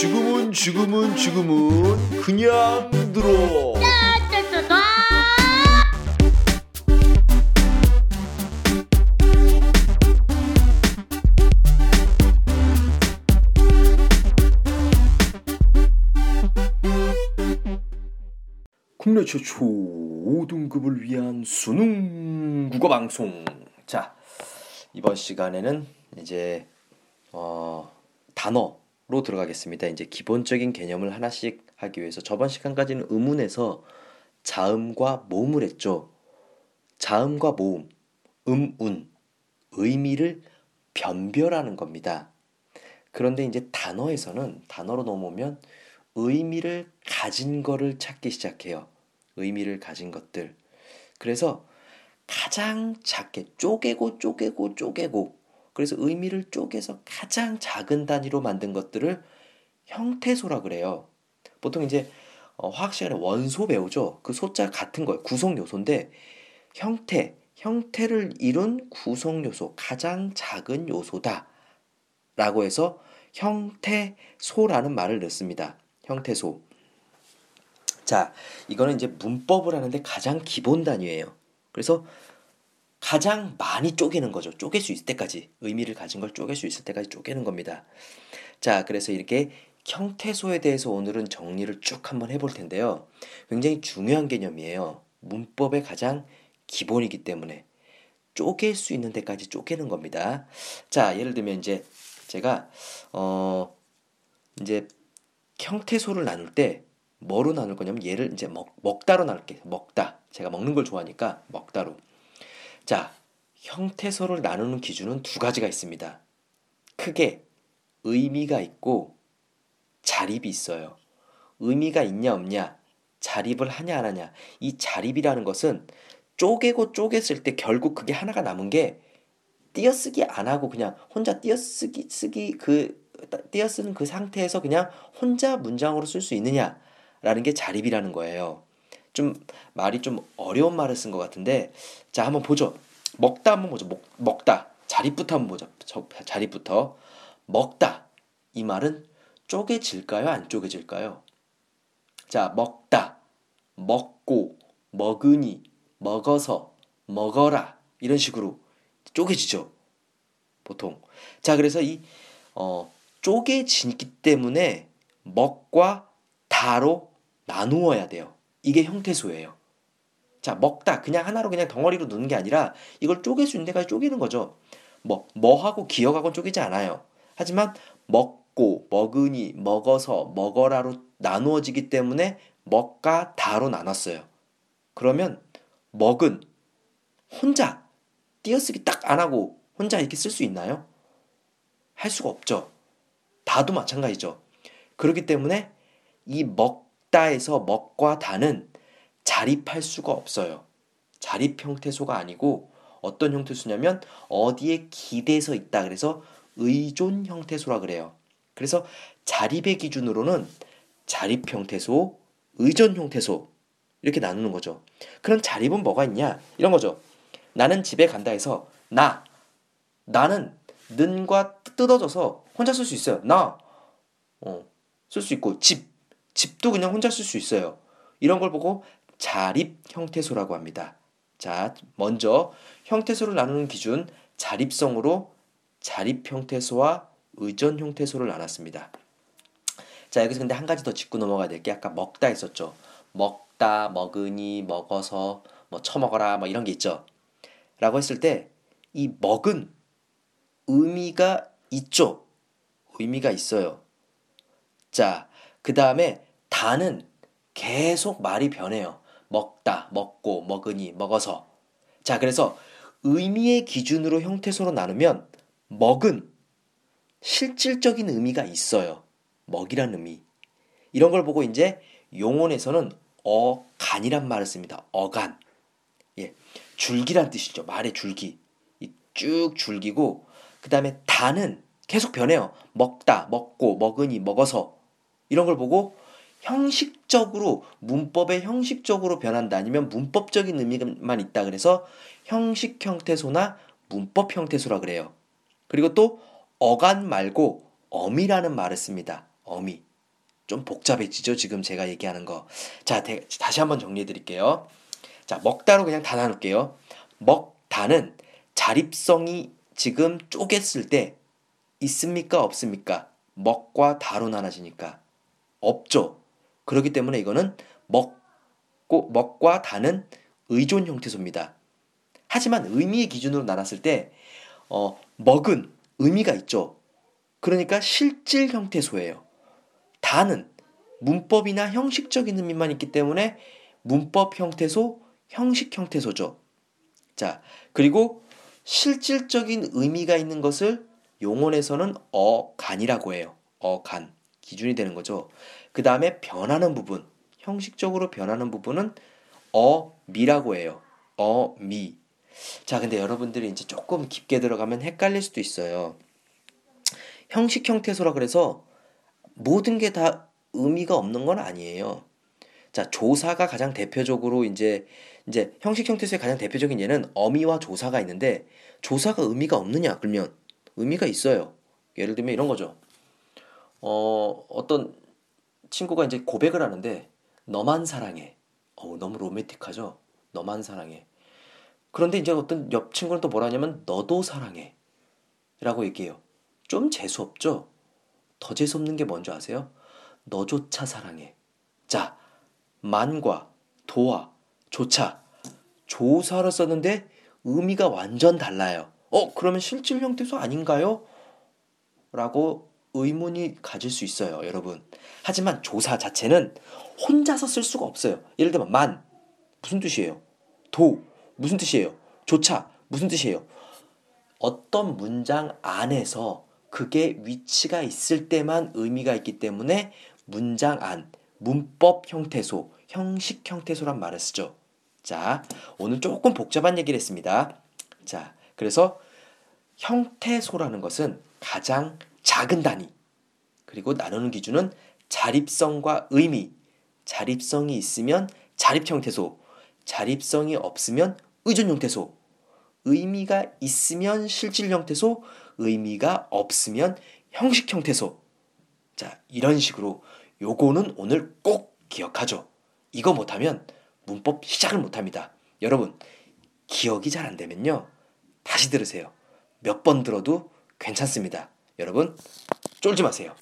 지금은 지금은 지금은 그냥 들어. 국내 최초 5등급을 위한 수능 국어 방송. 자, 이번 시간에는 이제 어, 단어 로 들어가겠습니다. 이제 기본적인 개념을 하나씩 하기 위해서 저번 시간까지는 의문에서 자음과 모음을 했죠. 자음과 모음, 음, 운, 의미를 변별하는 겁니다. 그런데 이제 단어에서는 단어로 넘어오면 의미를 가진 거를 찾기 시작해요. 의미를 가진 것들. 그래서 가장 작게 쪼개고 쪼개고 쪼개고 그래서 의미를 쪼개서 가장 작은 단위로 만든 것들을 형태소라 그래요. 보통 이제 어, 화학 시간에 원소 배우죠. 그 소자 같은 거예요. 구성 요소인데 형태, 형태를 이룬 구성 요소, 가장 작은 요소다. 라고 해서 형태소라는 말을 넣습니다. 형태소. 자, 이거는 이제 문법을 하는데 가장 기본 단위예요. 그래서 가장 많이 쪼개는 거죠. 쪼갤 수 있을 때까지 의미를 가진 걸 쪼갤 수 있을 때까지 쪼개는 겁니다. 자, 그래서 이렇게 형태소에 대해서 오늘은 정리를 쭉 한번 해볼 텐데요. 굉장히 중요한 개념이에요. 문법의 가장 기본이기 때문에 쪼갤 수 있는 데까지 쪼개는 겁니다. 자, 예를 들면 이제 제가 어 이제 형태소를 나눌 때 뭐로 나눌 거냐면 얘를 이제 먹, 먹다로 나눌게. 먹다. 제가 먹는 걸 좋아하니까 먹다로. 자, 형태소를 나누는 기준은 두 가지가 있습니다. 크게 의미가 있고 자립이 있어요. 의미가 있냐 없냐, 자립을 하냐 안 하냐. 이 자립이라는 것은 쪼개고 쪼갰을 때 결국 그게 하나가 남은 게 띄어쓰기 안 하고 그냥 혼자 띄어쓰기 쓰기 그 띄어쓰는 그 상태에서 그냥 혼자 문장으로 쓸 수 있느냐라는 게 자립이라는 거예요. 좀 말이 좀 어려운 말을 쓴 것 같은데 자 한번 보죠. 먹다 한번 보죠. 먹, 먹다 자립부터 한번 보죠. 저, 자립부터 먹다 이 말은 쪼개질까요? 안 쪼개질까요? 자 먹다 먹고 먹으니 먹어서 먹어라 이런 식으로 쪼개지죠. 보통 자 그래서 이 어, 쪼개지기 때문에 먹과 다로 나누어야 돼요. 이게 형태소예요. 자, 먹다. 그냥 하나로 그냥 덩어리로 넣는 게 아니라 이걸 쪼갤 수 있는 데까지 쪼개는 거죠. 뭐, 뭐하고 기억하고 쪼개지 않아요. 하지만 먹고, 먹으니, 먹어서, 먹어라로 나누어지기 때문에 먹과 다로 나눴어요. 그러면 먹은 혼자 띄어쓰기 딱 안 하고 혼자 이렇게 쓸 수 있나요? 할 수가 없죠. 다도 마찬가지죠. 그렇기 때문에 이 먹 다에서 먹과 다는 자립할 수가 없어요. 자립 형태소가 아니고 어떤 형태소냐면 어디에 기대서 있다 그래서 의존 형태소라 그래요. 그래서 자립의 기준으로는 자립 형태소, 의존 형태소 이렇게 나누는 거죠. 그럼 자립은 뭐가 있냐? 이런 거죠. 나는 집에 간다 해서 나 나는 는과 뜯어져서 혼자 쓸 수 있어요. 나 어, 쓸 수 있고 집 집도 그냥 혼자 쓸 수 있어요. 이런 걸 보고 자립 형태소라고 합니다. 자, 먼저 형태소를 나누는 기준 자립성으로 자립 형태소와 의존 형태소를 나눴습니다. 자, 여기서 근데 한 가지 더 짚고 넘어가야 될 게 아까 먹다 했었죠. 먹다, 먹으니, 먹어서, 뭐 처먹어라, 뭐 이런 게 있죠. 라고 했을 때 이 먹은 의미가 있죠. 의미가 있어요. 자, 그 다음에 다는 계속 말이 변해요. 먹다, 먹고, 먹으니, 먹어서. 자, 그래서 의미의 기준으로 형태소로 나누면 먹은 실질적인 의미가 있어요. 먹이란 의미. 이런 걸 보고 이제 용언에서는 어간이란 말을 씁니다. 어간. 예. 줄기란 뜻이죠. 말의 줄기. 쭉 줄기고 그 다음에 다는 계속 변해요. 먹다, 먹고, 먹으니, 먹어서 이런 걸 보고 형식적으로 문법의 형식적으로 변한다 아니면 문법적인 의미만 있다 그래서 형식 형태소나 문법 형태소라 그래요. 그리고 또 어간 말고 어미라는 말을 씁니다. 어미. 좀 복잡해지죠. 지금 제가 얘기하는 거. 자, 대, 다시 한번 정리해 드릴게요. 자, 먹다로 그냥 다 나눌게요. 먹다는 자립성이 지금 쪼갰을 때 있습니까? 없습니까? 먹과 다로 나눠지니까 없죠. 그렇기 때문에 이거는 먹고 먹과 다는 의존 형태소입니다. 하지만 의미의 기준으로 나눴을 때 어, 먹은 의미가 있죠. 그러니까 실질 형태소예요. 다는 문법이나 형식적인 의미만 있기 때문에 문법 형태소, 형식 형태소죠. 자, 그리고 실질적인 의미가 있는 것을 용언에서는 어간이라고 해요. 어간. 기준이 되는 거죠. 그 다음에 변하는 부분, 형식적으로 변하는 부분은 어미라고 해요. 어미. 자, 근데 여러분들이 이제 조금 깊게 들어가면 헷갈릴 수도 있어요. 형식 형태소라 그래서 모든 게 다 의미가 없는 건 아니에요. 자, 조사가 가장 대표적으로 이제 이제 형식 형태소의 가장 대표적인 예는 어미와 조사가 있는데 조사가 의미가 없느냐? 그러면 의미가 있어요. 예를 들면 이런 거죠. 어, 어떤 친구가 이제 고백을 하는데 너만 사랑해. 어, 너무 로맨틱하죠? 너만 사랑해. 그런데 이제 어떤 옆 친구는 또 뭐라 하냐면 너도 사랑해. 라고 얘기해요. 좀 재수 없죠? 더 재수 없는 게 뭔지 아세요? 너조차 사랑해. 자, 만과 도와 조차 조사를 썼는데 의미가 완전 달라요. 어, 그러면 실질 형태소 아닌가요? 라고 의문이 가질 수 있어요, 여러분. 하지만 조사 자체는 혼자서 쓸 수가 없어요. 예를 들면 만 무슨 뜻이에요? 도 무슨 뜻이에요? 조차 무슨 뜻이에요? 어떤 문장 안에서 그게 위치가 있을 때만 의미가 있기 때문에 문장 안, 문법 형태소, 형식 형태소란 말을 쓰죠. 자, 오늘 조금 복잡한 얘기를 했습니다. 자, 그래서 형태소라는 것은 가장 작은 단위, 그리고 나누는 기준은 자립성과 의미, 자립성이 있으면 자립 형태소, 자립성이 없으면 의존 형태소, 의미가 있으면 실질 형태소, 의미가 없으면 형식 형태소. 자, 이런 식으로 요거는 오늘 꼭 기억하죠. 이거 못하면 문법 시작을 못합니다. 여러분, 기억이 잘 안 되면요. 다시 들으세요. 몇 번 들어도 괜찮습니다. 여러분, 쫄지 마세요.